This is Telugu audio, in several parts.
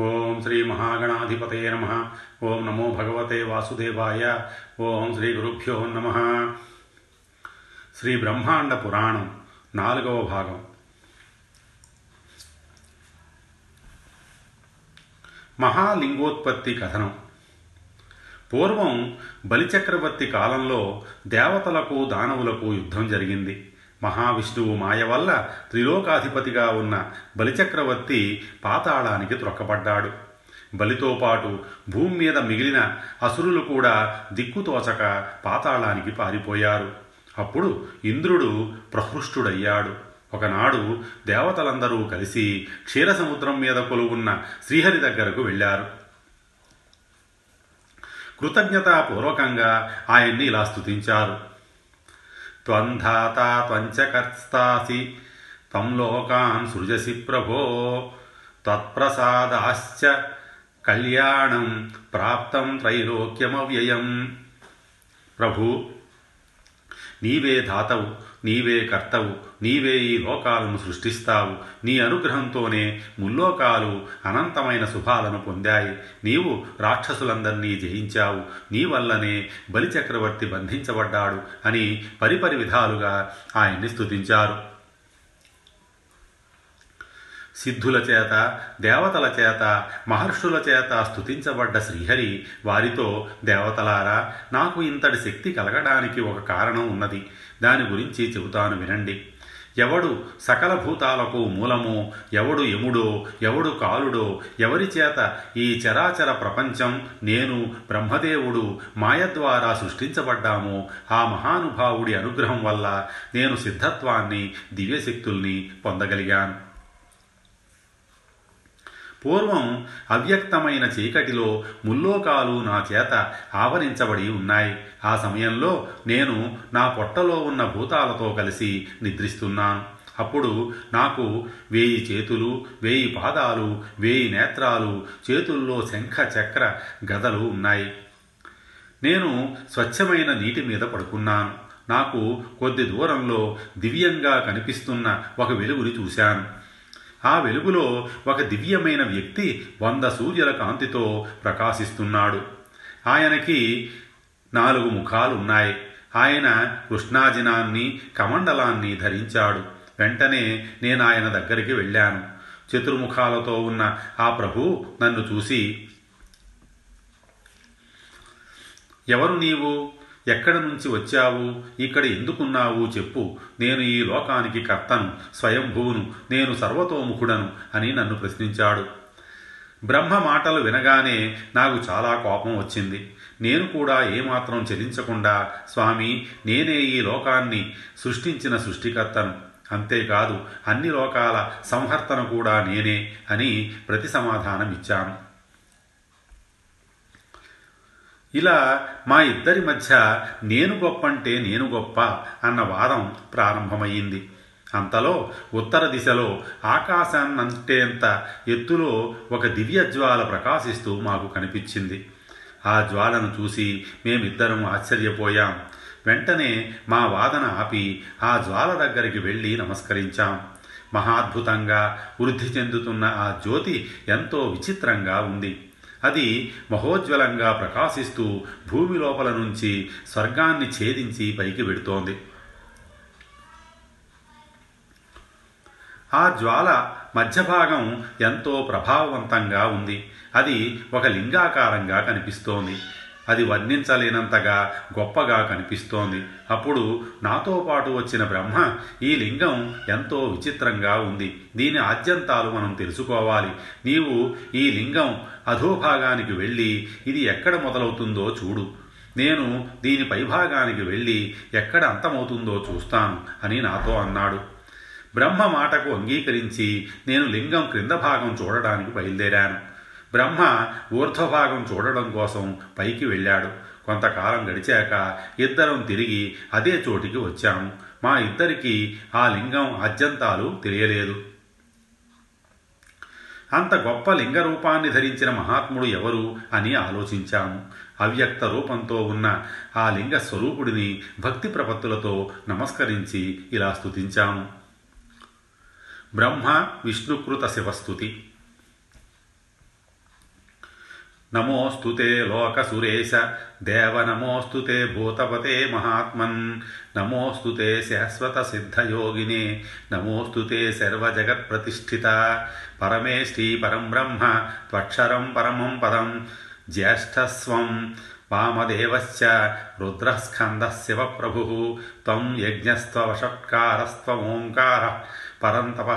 ఓం శ్రీ మహాగణాధిపతయ నమ. ఓం నమో భగవతే వాసుదేవాయ. ఓం శ్రీ గురుభ్యో నమ. శ్రీ బ్రహ్మాండ పురాణం నాలుగవ భాగం. మహాలింగోత్పత్తి కథనం. పూర్వం బలిచక్రవర్తి కాలంలో దేవతలకు దానవులకు యుద్ధం జరిగింది. మహావిష్ణువు మాయ వల్ల త్రిలోకాధిపతిగా ఉన్న బలిచక్రవర్తి పాతాళానికి త్రొక్కబడ్డాడు బలితో పాటు భూమి మీద మిగిలిన అసురులు కూడా దిక్కుతోచక పాతాళానికి పారిపోయారు. అప్పుడు ఇంద్రుడు ప్రహృష్టుడయ్యాడు. ఒకనాడు దేవతలందరూ కలిసి క్షీరసముద్రం మీద కొలువున్న శ్రీహరి దగ్గరకు వెళ్ళారు. కృతజ్ఞతాపూర్వకంగా ఆయన్ని ఇలా స్తుతించారు త్వంధాత త్వంచకర్స్తాసి త్వం లోకాన్ సృజసి ప్రభో త్వత్ప్రసాదాశ్చ కళ్యాణం ప్రాప్తం త్రైలోక్యమవ్యయం ప్రభు నీవే ధాతవు నీవే కర్తవు నీవే ఈ లోకాలను సృష్టిస్తావు నీ అనుగ్రహంతోనే ముల్లోకాలు అనంతమైన శుభాలను పొందాయి. నీవు రాక్షసులందరినీ జయించావు నీ వల్లనే బలిచక్రవర్తి బంధించబడ్డాడు అని పరిపరి విధాలుగా ఆయన్ని స్తుతించారు. సిద్ధుల చేత దేవతల చేత మహర్షుల చేత స్తుతించబడ్డ శ్రీహరి వారితో దేవతలారా నాకు ఇంతటి శక్తి కలగడానికి ఒక కారణం ఉన్నది. దాని గురించి చెబుతాను వినండి. ఎవడు సకల భూతాలకు మూలమో ఎవడు యముడో ఎవడు కాలుడో ఎవరి చేత ఈ చరాచర ప్రపంచం నేను బ్రహ్మదేవుడు మాయ ద్వారా సృష్టించబడ్డామో ఆ మహానుభావుడి అనుగ్రహం వల్ల నేను సిద్ధత్వాన్ని దివ్యశక్తుల్ని పొందగలిగాను. పూర్వం అవ్యక్తమైన చీకటిలో ముల్లోకాలు నా చేత ఆవరించబడి ఉన్నాయి. ఆ సమయంలో నేను నా పొట్టలో ఉన్న భూతాలతో కలిసి నిద్రిస్తున్నాను అప్పుడు నాకు వేయి చేతులు వేయి పాదాలు వేయి నేత్రాలు చేతుల్లో శంఖ చక్ర గదలు ఉన్నాయి. నేను స్వచ్ఛమైన నీటి మీద పడుకున్నాను నాకు కొద్ది దూరంలో దివ్యంగా కనిపిస్తున్న ఒక వెలుగుని చూశాను. ఆ వెలుగులో ఒక దివ్యమైన వ్యక్తి వంద సూర్యుల కాంతితో ప్రకాశిస్తున్నాడు. ఆయనకి నాలుగు ముఖాలున్నాయి. ఆయన కృష్ణాజినాన్ని కమండలాన్ని ధరించాడు. వెంటనే నేను ఆయన దగ్గరికి వెళ్ళాను. చతుర్ముఖాలతో ఉన్న ఆ ప్రభు నన్ను చూసి ఎవరు నీవు? ఎక్కడి నుంచి వచ్చావు? ఇక్కడ ఎందుకున్నావు? చెప్పు. నేను ఈ లోకానికి కర్తను స్వయంభువును నేను సర్వతోముఖుడను అని నన్ను ప్రశ్నించాడు. బ్రహ్మ మాటలు వినగానే నాకు చాలా కోపం వచ్చింది. నేను కూడా ఏమాత్రం చెలించకుండా స్వామి నేనే ఈ లోకాన్ని సృష్టించిన సృష్టికర్తను. అంతేకాదు అన్ని లోకాల సంహర్తన కూడా నేనే అని ప్రతి సమాధానం ఇచ్చాను ఇలా మా ఇద్దరి మధ్య నేను గొప్పంటే నేను గొప్ప అన్న వాదం ప్రారంభమయ్యింది. అంతలో ఉత్తర దిశలో ఆకాశాన్నంటేంత ఎత్తులో ఒక దివ్య జ్వాల ప్రకాశిస్తూ మాకు కనిపించింది. ఆ జ్వాలను చూసి మేమిద్దరం ఆశ్చర్యపోయాం. వెంటనే మా వాదన ఆపి ఆ జ్వాల దగ్గరికి వెళ్ళి నమస్కరించాం. మహాద్భుతంగా వృద్ధి చెందుతున్న ఆ జ్యోతి ఎంతో విచిత్రంగా ఉంది. అది మహోజ్వలంగా ప్రకాశిస్తూ భూమి లోపల నుంచి స్వర్గాన్ని ఛేదించి పైకి వెడుతోంది. ఆ జ్వాల మధ్యభాగం ఎంతో ప్రభావవంతంగా ఉంది. అది ఒక లింగాకారంగా కనిపిస్తోంది. అది వర్ణించలేనంతగా గొప్పగా కనిపిస్తోంది. అప్పుడు నాతో పాటు వచ్చిన బ్రహ్మ ఈ లింగం ఎంతో విచిత్రంగా ఉంది. దీని ఆద్యంతాలు మనం తెలుసుకోవాలి. నీవు ఈ లింగం అధోభాగానికి వెళ్ళి ఇది ఎక్కడ మొదలవుతుందో చూడు. నేను దీని పైభాగానికి వెళ్ళి ఎక్కడ అంతమవుతుందో చూస్తాను అని నాతో అన్నాడు. బ్రహ్మ మాటకు అంగీకరించి నేను లింగం క్రింద భాగం చూడడానికి బయలుదేరాను. బ్రహ్మ ఊర్ధ్వభాగం చూడడం కోసం పైకి వెళ్ళాడు. కొంతకాలం గడిచాక ఇద్దరం తిరిగి అదే చోటికి వచ్చాము మా ఇద్దరికీ ఆ లింగం అత్యంతాలు తెలియలేదు. అంత గొప్ప లింగ రూపాన్ని ధరించిన మహాత్ముడు ఎవరు అని ఆలోచించాము అవ్యక్త రూపంతో ఉన్న ఆ లింగ స్వరూపుడిని భక్తి ప్రపత్తులతో నమస్కరించి ఇలా స్తుతించాము బ్రహ్మ విష్ణుకృత శివస్థుతి. నమోస్తు తే లోకసురేశ దేవ నమోస్తు తే భూతపతే మహాత్మన్. నమోస్తు తే శాశ్వత సిద్ధయోగినే నమోస్తు తే సర్వజగత్ప్రతిష్ఠిత పరమే శ్రీ పరం బ్రహ్మ త్వక్షరం పరమం పదం. జ్యేష్ఠస్వం వామదేవశ్చ రుద్రస్కందః శివప్రభుः త్వం యజ్ఞస్త్వవషట్కారస్త్వమోంकारः పరంతప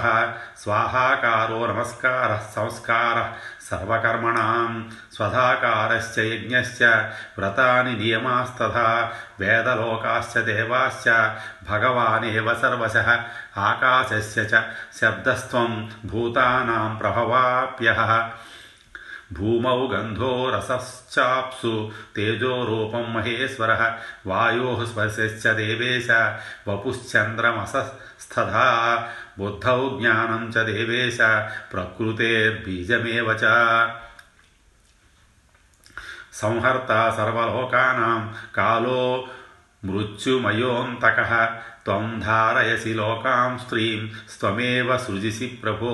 స్వాహాకారో నమస్కార సంస్కార సర్వకర్మణం స్వధాకారశ్చ యజ్ఞశ్చ వ్రతాని నియమాస్తథా వేదలోకాశ్చ దేవాశ్చ భగవానేవ సర్వశ ఆకాశస్య చ శబ్దస్త్వం భూతానాం ప్రభవాప్యః भूमौ गन्धो रसश्चाप्सु तेजोरूपं महेश्वरः, वायोः स्पर्शश्च देवेश, वपुश्चन्द्रमसस्तथा, बुद्धौ ज्ञानं च देवेश प्रकृतेर्बीजमेव च। संहर्ता सर्वलोकानां कालो మృత్యుమయోంతక త్వం ధారయసి లోకాం స్త్రీం స్వమేవ సృజిసి ప్రభో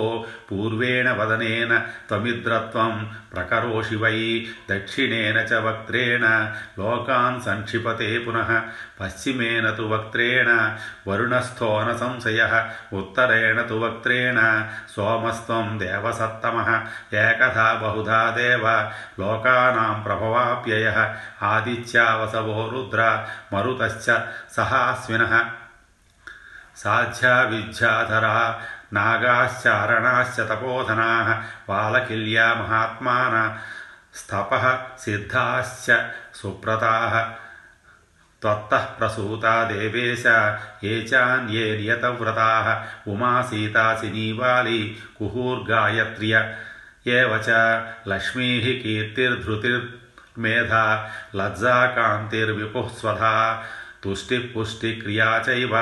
పూర్వేణ వదనేన త్వమిద్రత్వం ప్రకరోషి వై దక్షిణేన చ వక్త్రేణ లోకాన్ సంక్షిపతే పునః పశ్చిమేన తు వక్త్రేణ వరుణస్థోన సంశయ ఉత్తరేణ తు వక్త్రేణ సోమస్వం దేవసత్తమ ఏకథా బహుధా దేవ లోకానాం ప్రభవాప్యయ ఆదిత్యావసవో రుద్ర మరు मरुतश्च सहास्विनः साध्या विद्याधरा नागाश्चारणाश्च तपोधनाः वालकिल्या महात्मान, स्तपः सिद्धाश्च सुप्रताः त्वत्तः प्रसूता देवेश, ये चान्ये नियतव्रताः। उमा सीता सिनीवाली कुहूर्गायत्र्य। एव च लक्ष्मीः कीर्तिर्धृतिर्मेधा लज्जा कान्तिर्विपुः स्वधा तुष्टिपुष्टिक्रिया चैव,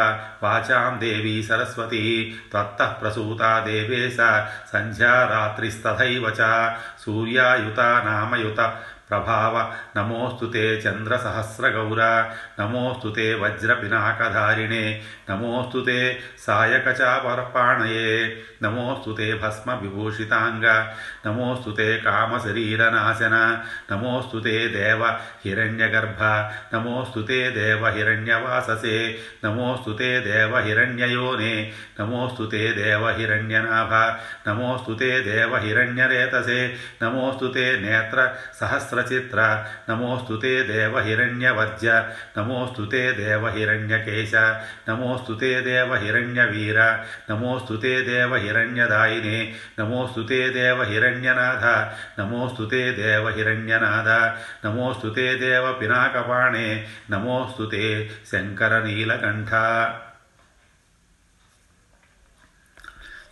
वाचां देवी सरस्वती त्वत्तः प्रसूता देवेश संध्या रात्रिस्तथैव च, सूर्यायुता नामयुत ప్రభావ నమోస్తు తే చంద్రసహస్రగౌర నమోస్తు తే వజ్రపినాకధారిణే నమోస్తు తే సాయకచాపరపాణయే నమోస్తు తే భస్మ విభూషితాంగ నమోస్తు తే కామశరీరనాశన నమోస్తు తే దేవ హిరణ్యగర్భ నమోస్తు తే దేవ హిరణ్యవాససే నమోస్తు తే దేవ హిరణ్యయోనే నమోస్తు దేవ హిరణ్యనాభ నమోస్తు దేవ హిరణ్యరేతసే నమోస్తు నేత్ర సహస్ర सहस्रचित्र। नमोस्तु ते देवहिरण्यवर्ज नमोस्तु ते देवहिरण्यकेश। नमोस्तु ते देवहिरण्यवीर। नमोस्तु ते देवहिरण्यदायिने। नमोस्तु ते देवहिरण्यनाथ। नमोस्तु ते देवहिरण्यनाथ नमोस्तु ते देवपिनाकपाणे। नमोस्तु ते शङ्करनीलकण्ठ।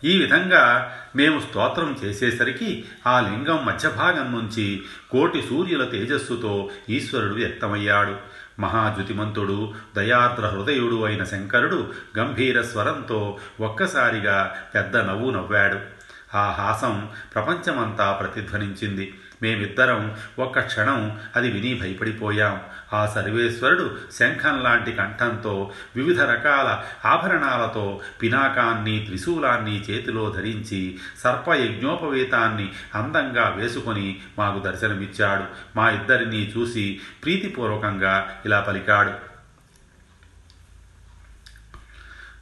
ఈ విధంగా మేము స్తోత్రం చేసేసరికి ఆ లింగం మధ్యభాగం నుంచి కోటి సూర్యుల తేజస్సుతో ఈశ్వరుడు వ్యక్తమయ్యాడు. మహాద్యుతిమంతుడు దయార్ద్ర హృదయుడు అయిన శంకరుడు గంభీర స్వరంతో ఒక్కసారిగా పెద్ద నవ్వు నవ్వాడు. ఆ హాసం ప్రపంచమంతా ప్రతిధ్వనించింది. మేమిద్దరం ఒక్క క్షణం అది విని భయపడిపోయాం. ఆ సర్వేశ్వరుడు శంఖం లాంటి కంఠంతో వివిధ రకాల ఆభరణాలతో పినాకాన్ని త్రిశూలాన్ని చేతిలో ధరించి సర్పయజ్ఞోపవేతాన్ని అందంగా వేసుకొని మాకు దర్శనమిచ్చాడు. మా ఇద్దరినీ చూసి ప్రీతిపూర్వకంగా ఇలా పలికాడు.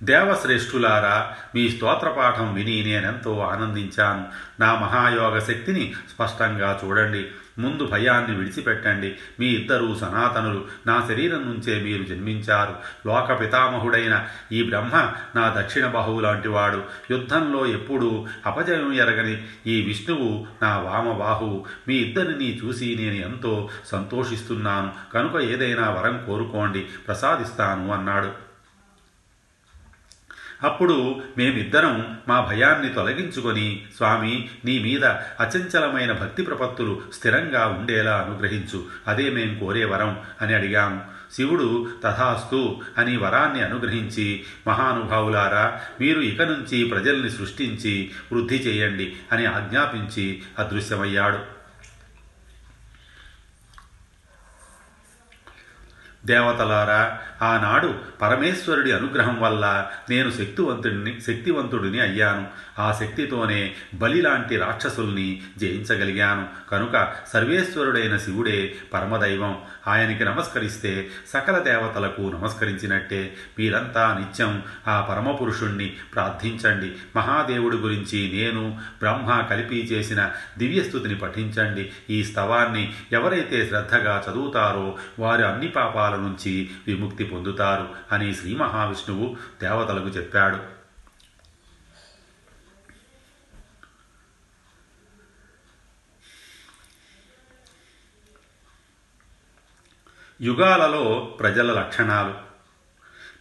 దేవశ్రేష్ఠులారా మీ స్తోత్రపాఠం విని నేనెంతో ఆనందించాను. నా మహాయోగ శక్తిని స్పష్టంగా చూడండి. ముందు భయాన్ని విడిచిపెట్టండి. మీ ఇద్దరూ సనాతనులు. నా శరీరం నుంచే మీరు జన్మించారు. లోక పితామహుడైన ఈ బ్రహ్మ నా దక్షిణ బాహువు లాంటివాడు యుద్ధంలో ఎప్పుడూ అపజయం ఎరగని ఈ విష్ణువు నా వామబాహువు. మీ ఇద్దరిని చూసి నేను ఎంతో సంతోషిస్తున్నాను. కనుక ఏదైనా వరం కోరుకోండి. ప్రసాదిస్తాను అన్నాడు. అప్పుడు మేమిద్దరం మా భయాన్ని తొలగించుకొని స్వామి నీ మీద అచంచలమైన భక్తి ప్రపత్తులు స్థిరంగా ఉండేలా అనుగ్రహించు. అదే మేం కోరే వరం అని అడిగాం. శివుడు తథాస్తు అని వరాన్ని అనుగ్రహించి మహానుభావులారా మీరు ఇక నుంచి ప్రజల్ని సృష్టించి వృద్ధి చేయండి అని ఆజ్ఞాపించి అదృశ్యమయ్యాడు. దేవతలారా ఆనాడు పరమేశ్వరుడి అనుగ్రహం వల్ల నేను శక్తివంతుడిని శక్తివంతుడిని అయ్యాను. ఆ శక్తితోనే బలి లాంటి రాక్షసుల్ని జయించగలిగాను. కనుక సర్వేశ్వరుడైన శివుడే పరమదైవం. ఆయనకి నమస్కరిస్తే సకల దేవతలకు నమస్కరించినట్టే. మీరంతా నిత్యం ఆ పరమపురుషుణ్ణి ప్రార్థించండి. మహాదేవుడి గురించి నేను బ్రహ్మ కలిపి చేసిన దివ్యస్థుతిని పఠించండి. ఈ స్తవాన్ని ఎవరైతే శ్రద్ధగా చదువుతారో వారు అన్ని పాపాల నుంచి విముక్తి పొందుతారు అని శ్రీ మహావిష్ణువు దేవతలకు చెప్పాడు. యుగాలలో ప్రజల లక్షణాలు.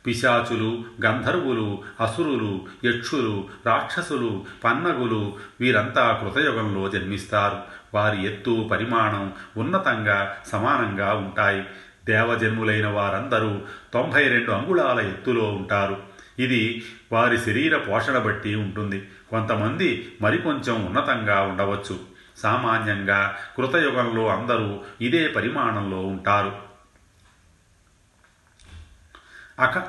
పిశాచులు గంధర్వులు అసురులు యక్షులు రాక్షసులు పన్నగులు వీరంతా కృతయుగంలో జన్మిస్తారు. వారి ఎత్తు పరిమాణం ఉన్నతంగా సమానంగా ఉంటాయి. దేవజన్ములైన వారందరూ తొంభై రెండు అంగుళాల ఎత్తులో ఉంటారు. ఇది వారి శరీర పోషణ బట్టి ఉంటుంది. కొంతమంది మరికొంచెం ఉన్నతంగా ఉండవచ్చు. సామాన్యంగా కృతయుగంలో అందరూ ఇదే పరిమాణంలో ఉంటారు.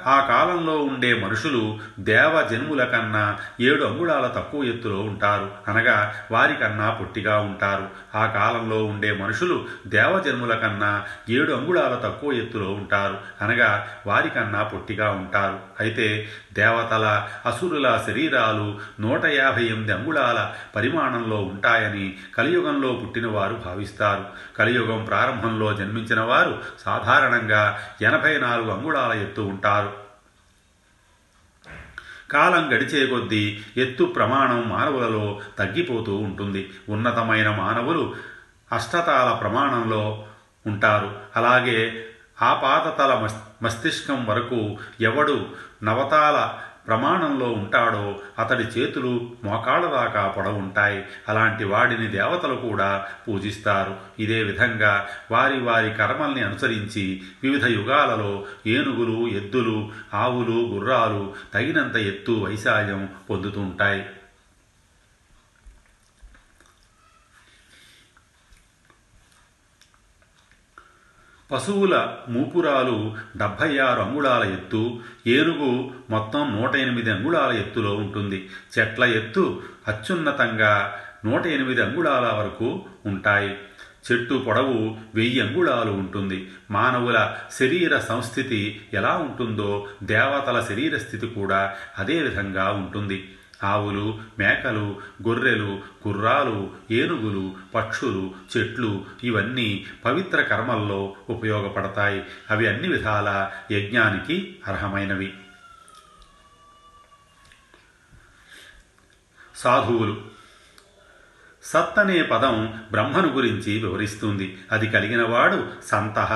ఆ కాలంలో ఉండే మనుషులు దేవ జన్ముల కన్నా ఏడు అంగుళాల తక్కువ ఎత్తులో ఉంటారు. అనగా వారికన్నా పొట్టిగా ఉంటారు. ఆ కాలంలో ఉండే మనుషులు దేవ జన్ముల కన్నా ఏడు అంగుళాల తక్కువ ఎత్తులో ఉంటారు. అనగా వారికన్నా పొట్టిగా ఉంటారు. అయితే దేవతల అసురుల శరీరాలు నూట యాభై ఎనిమిది అంగుళాల పరిమాణంలో ఉంటాయని కలియుగంలో పుట్టినవారు భావిస్తారు. కలియుగం ప్రారంభంలో జన్మించిన వారు సాధారణంగా ఎనభై నాలుగు అంగుళాల ఎత్తు ఉంటారు కాలం గడిచే కొద్దీ ఎత్తు ప్రమాణం మానవులలో తగ్గిపోతూ ఉంటుంది. ఉన్నతమైన మానవులు అష్టతాల ప్రమాణంలో ఉంటారు. అలాగే ఆపాతతల మస్తిష్కం వరకు ఎవడు నవతాల ప్రమాణంలో ఉంటాడో అతడి చేతులు మోకాళ్ళ దాకా పొడవుంటాయి. అలాంటి వాడిని దేవతలు కూడా పూజిస్తారు. ఇదే విధంగా వారి వారి కర్మల్ని అనుసరించి వివిధ యుగాలలో ఏనుగులు ఎద్దులు ఆవులు గుర్రాలు తగినంత ఎత్తు వైశాల్యం పొందుతుంటాయి పశువుల మూపురాలు డెబ్భై ఆరు అంగుళాల ఎత్తు ఏనుగు మొత్తం నూట ఎనిమిది అంగుళాల ఎత్తులో ఉంటుంది. చెట్ల ఎత్తు అత్యున్నతంగా నూట ఎనిమిది అంగుళాల వరకు ఉంటాయి. చెట్టు పొడవు వెయ్యి అంగుళాలు ఉంటుంది. మానవుల శరీర సంస్థితి ఎలా ఉంటుందో దేవతల శరీర స్థితి కూడా అదే విధంగా ఉంటుంది. ఆవులు మేకలు గొర్రెలు గుర్రాలు ఏనుగులు పక్షులు చెట్లు ఇవన్నీ పవిత్ర కర్మల్లో ఉపయోగపడతాయి. అవి అన్ని విధాల యజ్ఞానికి అర్హమైనవి. సాధువులు సత్ అనే పదం బ్రహ్మను గురించి వివరిస్తుంది. అది కలిగినవాడు సంతహ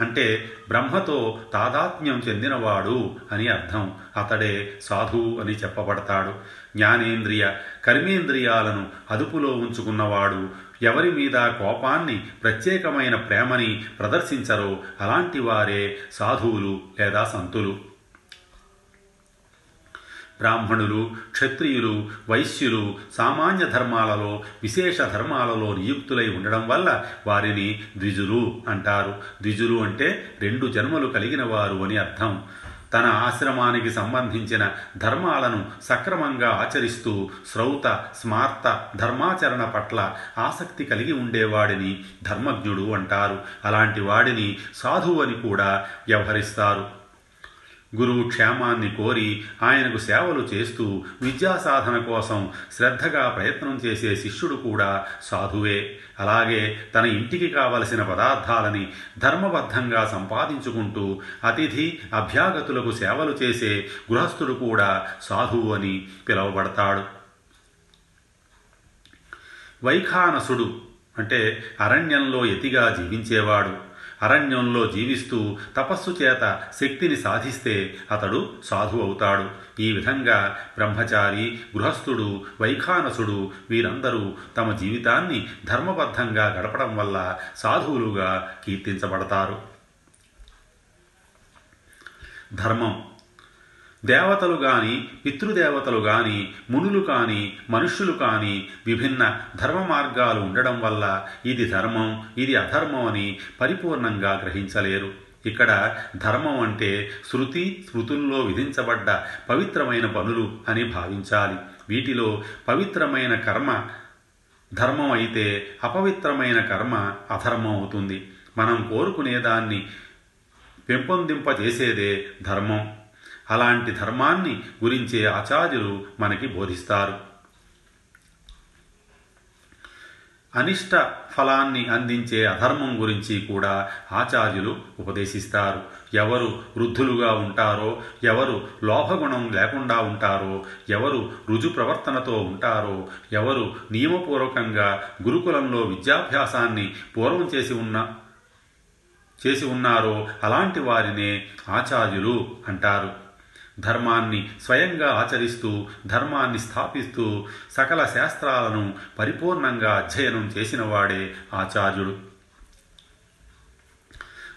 అంటే బ్రహ్మతో తాదాత్మ్యం చెందినవాడు అని అర్థం. అతడే సాధువు అని చెప్పబడతాడు. జ్ఞానేంద్రియ కర్మేంద్రియాలను అదుపులో ఉంచుకున్నవాడు ఎవరి మీద కోపాన్ని ప్రత్యేకమైన ప్రేమని ప్రదర్శించరో అలాంటి వారే సాధువులు లేదా సంతులు. బ్రాహ్మణులు క్షత్రియులు వైశ్యులు సామాన్య ధర్మాలలో విశేష ధర్మాలలో నియుక్తులై ఉండడం వల్ల వారిని ద్విజులు అంటారు. ద్విజులు అంటే రెండు జన్మలు కలిగిన వారు అని అర్థం. తన ఆశ్రమానికి సంబంధించిన ధర్మాలను సక్రమంగా ఆచరిస్తూ శ్రౌత స్మార్త ధర్మాచరణ పట్ల ఆసక్తి కలిగి ఉండేవాడిని ధర్మజ్ఞుడు అంటారు. అలాంటి వాడిని సాధువు అని కూడా వ్యవహరిస్తారు. గురువు క్షేమాన్ని కోరి ఆయనకు సేవలు చేస్తూ విద్యా సాధన కోసం శ్రద్ధగా ప్రయత్నం చేసే శిష్యుడు కూడా సాధువే. అలాగే తన ఇంటికి కావలసిన పదార్థాలని ధర్మబద్ధంగా సంపాదించుకుంటూ అతిథి అభ్యాగతులకు సేవలు చేసే గృహస్థుడు కూడా సాధువు అని పిలువబడతాడు. వైఖానసుడు అంటే అరణ్యంలో ఎతిగా జీవించేవాడు. అరణ్యంలో జీవిస్తూ తపస్సు చేత శక్తిని సాధిస్తే అతడు సాధు అవుతాడు. ఈ విధంగా బ్రహ్మచారి గృహస్థుడు వైఖానసుడు వీరందరూ తమ జీవితాన్ని ధర్మబద్ధంగా గడపడం వల్ల సాధువులుగా కీర్తించబడతారు. ధర్మం దేవతలు గాని పితృదేవతలు గాని మునులు కాని మనుష్యులు కాని విభిన్న ధర్మ మార్గాలు ఉండడం వల్ల ఇది ధర్మం ఇది అధర్మం అని పరిపూర్ణంగా గ్రహించలేరు. ఇక్కడ ధర్మం అంటే శృతి శృతుల్లో విధించబడ్డ పవిత్రమైన పనులు అని భావించాలి. వీటిలో పవిత్రమైన కర్మ ధర్మం అయితే అపవిత్రమైన కర్మ అధర్మం అవుతుంది. మనం కోరుకునేదాన్ని పెంపొందింపజేసేదే ధర్మం. అలాంటి ధర్మాన్ని గురించే ఆచార్యులు మనకి బోధిస్తారు. అనిష్ట ఫలాన్ని అందించే అధర్మం గురించి కూడా ఆచార్యులు ఉపదేశిస్తారు. ఎవరు వృద్ధులుగా ఉంటారో ఎవరు లోభగుణం లేకుండా ఉంటారో ఎవరు రుజు ప్రవర్తనతో ఉంటారో ఎవరు నియమపూర్వకంగా గురుకులంలో విద్యాభ్యాసాన్ని పూర్వం చేసి ఉన్న చేసి ఉన్నారో అలాంటి వారినే ఆచార్యులు అంటారు. ధర్మాన్ని స్వయంగా ఆచరిస్తూ ధర్మాన్ని స్థాపిస్తూ సకల శాస్త్రాలను పరిపూర్ణంగా అధ్యయనం చేసినవాడే ఆచార్యుడు.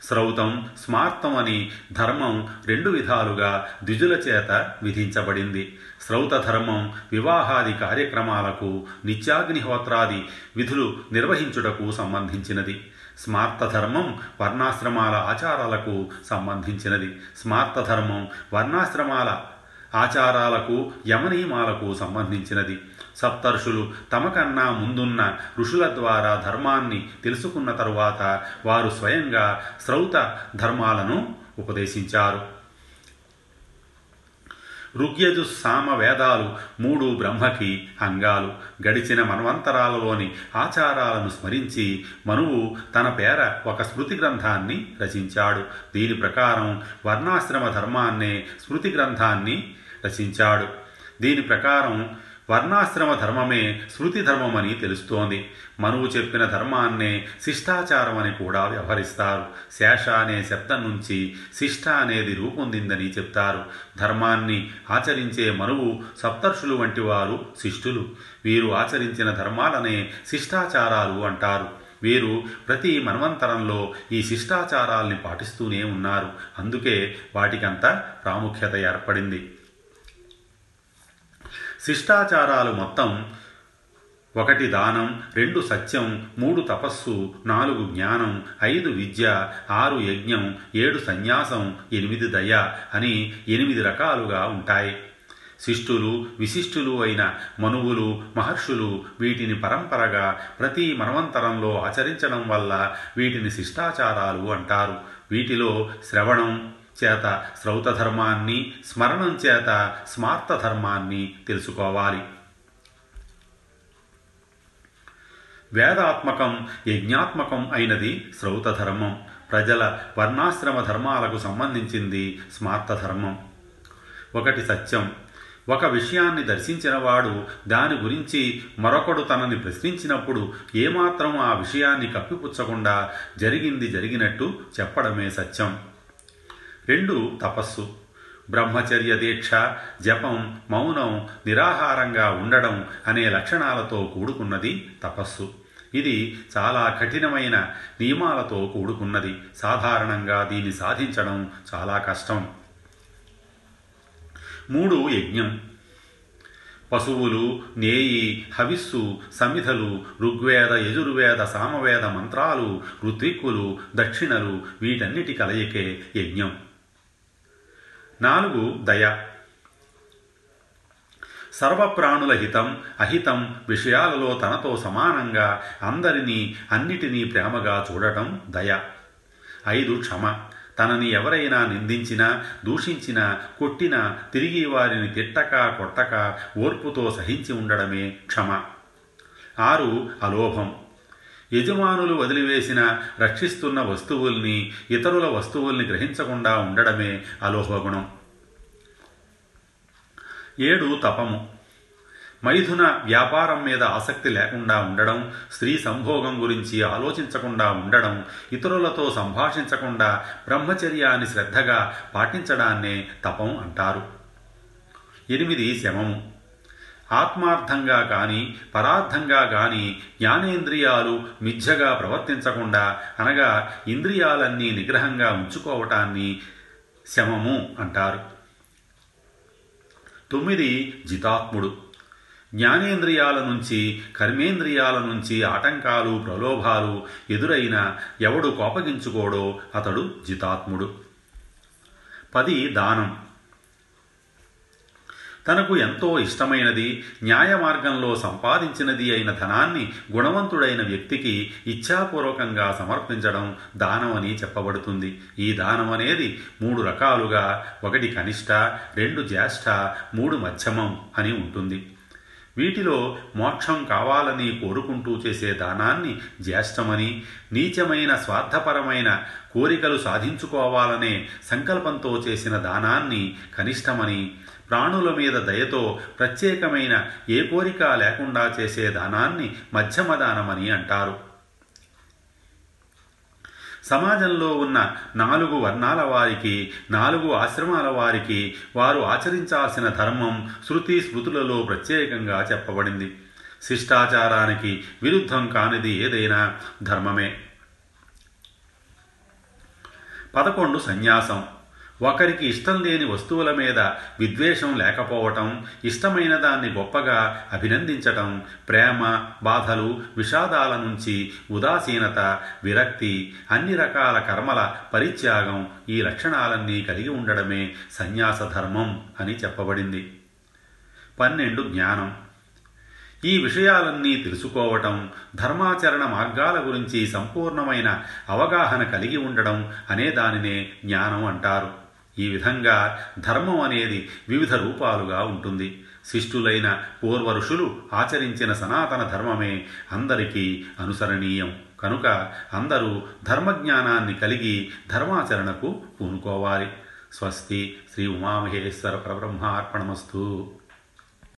శ్రౌతం స్మార్తం అని ధర్మం రెండు విధాలుగా ద్విజుల చేత విధించబడింది. శ్రౌత ధర్మం వివాహాది కార్యక్రమాలకు నిత్యాగ్నిహోత్రాది విధులు నిర్వహించుటకు సంబంధించినది. స్మార్త ధర్మం వర్ణాశ్రమాల ఆచారాలకు సంబంధించినది. స్మార్త ధర్మం వర్ణాశ్రమాల ఆచారాలకు యమనియమాలకు సంబంధించినది. సప్తర్షులు తమకన్నా ముందున్న ఋషుల ద్వారా ధర్మాన్ని తెలుసుకున్న తరువాత వారు స్వయంగా శ్రౌత ధర్మాలను ఉపదేశించారు. ఋగ్యజు సామ వేదాలు మూడు బ్రహ్మకి అంగాలు. గడిచిన మనవంతరాలలోని ఆచారాలను స్మరించి మనువు తన పేర ఒక స్మృతి గ్రంథాన్ని రచించాడు. దీని ప్రకారం వర్ణాశ్రమ ధర్మాన్నే స్మృతి గ్రంథాన్ని రచించాడు. దీని ప్రకారం వర్ణాశ్రమ ధర్మమే శృతి ధర్మమని తెలుస్తోంది. మనువు చెప్పిన ధర్మాన్నే శిష్టాచారమని కూడా వ్యవహరిస్తారు. శేష అనే శబ్దం నుంచి శిష్ట అనేది రూపొందిందని చెప్తారు. ధర్మాన్ని ఆచరించే మనువు సప్తర్షులు వంటి వారు శిష్టులు. వీరు ఆచరించిన ధర్మాలనే శిష్టాచారాలు అంటారు. వీరు ప్రతి మన్వంతరంలో ఈ శిష్టాచారాల్ని పాటిస్తూనే ఉన్నారు. అందుకే వాటికంత ప్రాముఖ్యత ఏర్పడింది. శిష్టాచారాలు మొత్తం ఒకటి దానం రెండు సత్యం మూడు తపస్సు నాలుగు జ్ఞానం ఐదు విద్య ఆరు యజ్ఞం ఏడు సన్యాసం ఎనిమిది దయ అని ఎనిమిది రకాలుగా ఉంటాయి. శిష్టులు విశిష్టులు అయిన మనువులు మహర్షులు వీటిని పరంపరగా ప్రతి మనవంతరంలో ఆచరించడం వల్ల వీటిని శిష్టాచారాలు అంటారు. వీటిలో శ్రవణం చేత శ్రౌత ధర్మాన్ని స్మరణం చేత స్మార్త ధర్మాన్ని తెలుసుకోవాలి. వేదాత్మకం యజ్ఞాత్మకం అయినది శ్రౌత ధర్మం ప్రజల వర్ణాశ్రమ ధర్మాలకు సంబంధించింది స్మార్త ధర్మం ఒకటి సత్యం. ఒక విషయాన్ని దర్శించినవాడు దాని గురించి మరొకడు తనని ప్రశ్నించినప్పుడు ఏమాత్రం ఆ విషయాన్ని కప్పిపుచ్చకుండా జరిగింది జరిగినట్టు చెప్పడమే సత్యం. రెండు తపస్సు. బ్రహ్మచర్య దీక్ష జపం మౌనం నిరాహారంగా ఉండడం అనే లక్షణాలతో కూడుకున్నది తపస్సు. ఇది చాలా కఠినమైన నియమాలతో కూడుకున్నది. సాధారణంగా దీన్ని సాధించడం చాలా కష్టం. మూడు యజ్ఞం. పశువులు నేయి హవిస్సు సమిధలు ఋగ్వేద యజుర్వేద సామవేద మంత్రాలు ఋత్విక్కులు దక్షిణలు వీటన్నిటి కలయికే యజ్ఞం. నాలుగు దయ. సర్వప్రాణుల హితం అహితం విషయాలలో తనతో సమానంగా అందరినీ అన్నిటినీ ప్రేమగా చూడటం దయ. ఐదు క్షమ. తనని ఎవరైనా నిందించినా దూషించినా కొట్టినా తిరిగి వారిని తిట్టక కొట్టక ఓర్పుతో సహించి ఉండడమే క్షమ. ఆరు అలోభం. యజమానులు వదిలివేసిన రక్షిస్తున్న వస్తువుల్ని ఇతరుల వస్తువుల్ని గ్రహించకుండా ఉండడమే అలోహగుణం. ఏడు తపము. మైథున వ్యాపారం మీద ఆసక్తి లేకుండా ఉండడం స్త్రీ సంభోగం గురించి ఆలోచించకుండా ఉండడం ఇతరులతో సంభాషించకుండా బ్రహ్మచర్యాన్ని శ్రద్ధగా పాటించడాన్నే తపం అంటారు. ఎనిమిది శమము. ఆత్మార్థంగా కానీ పరార్థంగా కానీ జ్ఞానేంద్రియాలు మిథ్యగా ప్రవర్తించకుండా అనగా ఇంద్రియాలన్నీ నిగ్రహంగా ఉంచుకోవటాన్ని శమము అంటారు. తొమ్మిది జితాత్ముడు. జ్ఞానేంద్రియాల నుంచి కర్మేంద్రియాల నుంచి ఆటంకాలు ప్రలోభాలు ఎదురైన ఎవడు కోపగించుకోడో అతడు జితాత్ముడు. పది దానం. తనకు ఎంతో ఇష్టమైనది న్యాయ మార్గంలో సంపాదించినది అయిన ధనాన్ని గుణవంతుడైన వ్యక్తికి ఇచ్ఛాపూర్వకంగా సమర్పించడం దానం అని చెప్పబడుతుంది. ఈ దానం అనేది మూడు రకాలుగా ఒకటి కనిష్ట రెండు జ్యేష్ఠ మూడు మధ్యమం అని ఉంటుంది. వీటిలో మోక్షం కావాలని కోరుకుంటూ చేసే దానాన్ని జ్యేష్టమని నీచమైన స్వార్థపరమైన కోరికలు సాధించుకోవాలనే సంకల్పంతో చేసిన దానాన్ని కనిష్టమని ప్రాణుల మీద దయతో ప్రత్యేకమైన ఏ కోరిక లేకుండా చేసే దానాన్ని మధ్యమ దానమని అంటారు. సమాజంలో ఉన్న నాలుగు వర్ణాల వారికి నాలుగు ఆశ్రమాల వారికి వారు ఆచరించాల్సిన ధర్మం శృతి స్మృతులలో ప్రత్యేకంగా చెప్పబడింది. శిష్టాచారానికి విరుద్ధం కానిది ఏదైనా ధర్మమే. పదకొండు సన్యాసం. ఒకరికి ఇష్టం లేని వస్తువుల మీద విద్వేషం లేకపోవటం ఇష్టమైన దాన్ని గొప్పగా అభినందించటం ప్రేమ బాధలు విషాదాల నుంచి ఉదాసీనత విరక్తి అన్ని రకాల కర్మల పరిత్యాగం ఈ లక్షణాలన్నీ కలిగి ఉండడమే సన్యాస ధర్మం అని చెప్పబడింది. పన్నెండు జ్ఞానం. ఈ విషయాలన్నీ తెలుసుకోవటం ధర్మాచరణ మార్గాల గురించి సంపూర్ణమైన అవగాహన కలిగి ఉండడం అనే దానినే జ్ఞానం అంటారు. ఈ విధంగా ధర్మం అనేది వివిధ రూపాలుగా ఉంటుంది. శిష్టులైన పూర్వ ఋషులు ఆచరించిన సనాతన ధర్మమే అందరికీ అనుసరణీయం. కనుక అందరూ ధర్మజ్ఞానాన్ని కలిగి ధర్మాచరణకు పూనుకోవాలి. స్వస్తి శ్రీ ఉమామహేశ్వర పరబ్రహ్మార్పణమస్తు.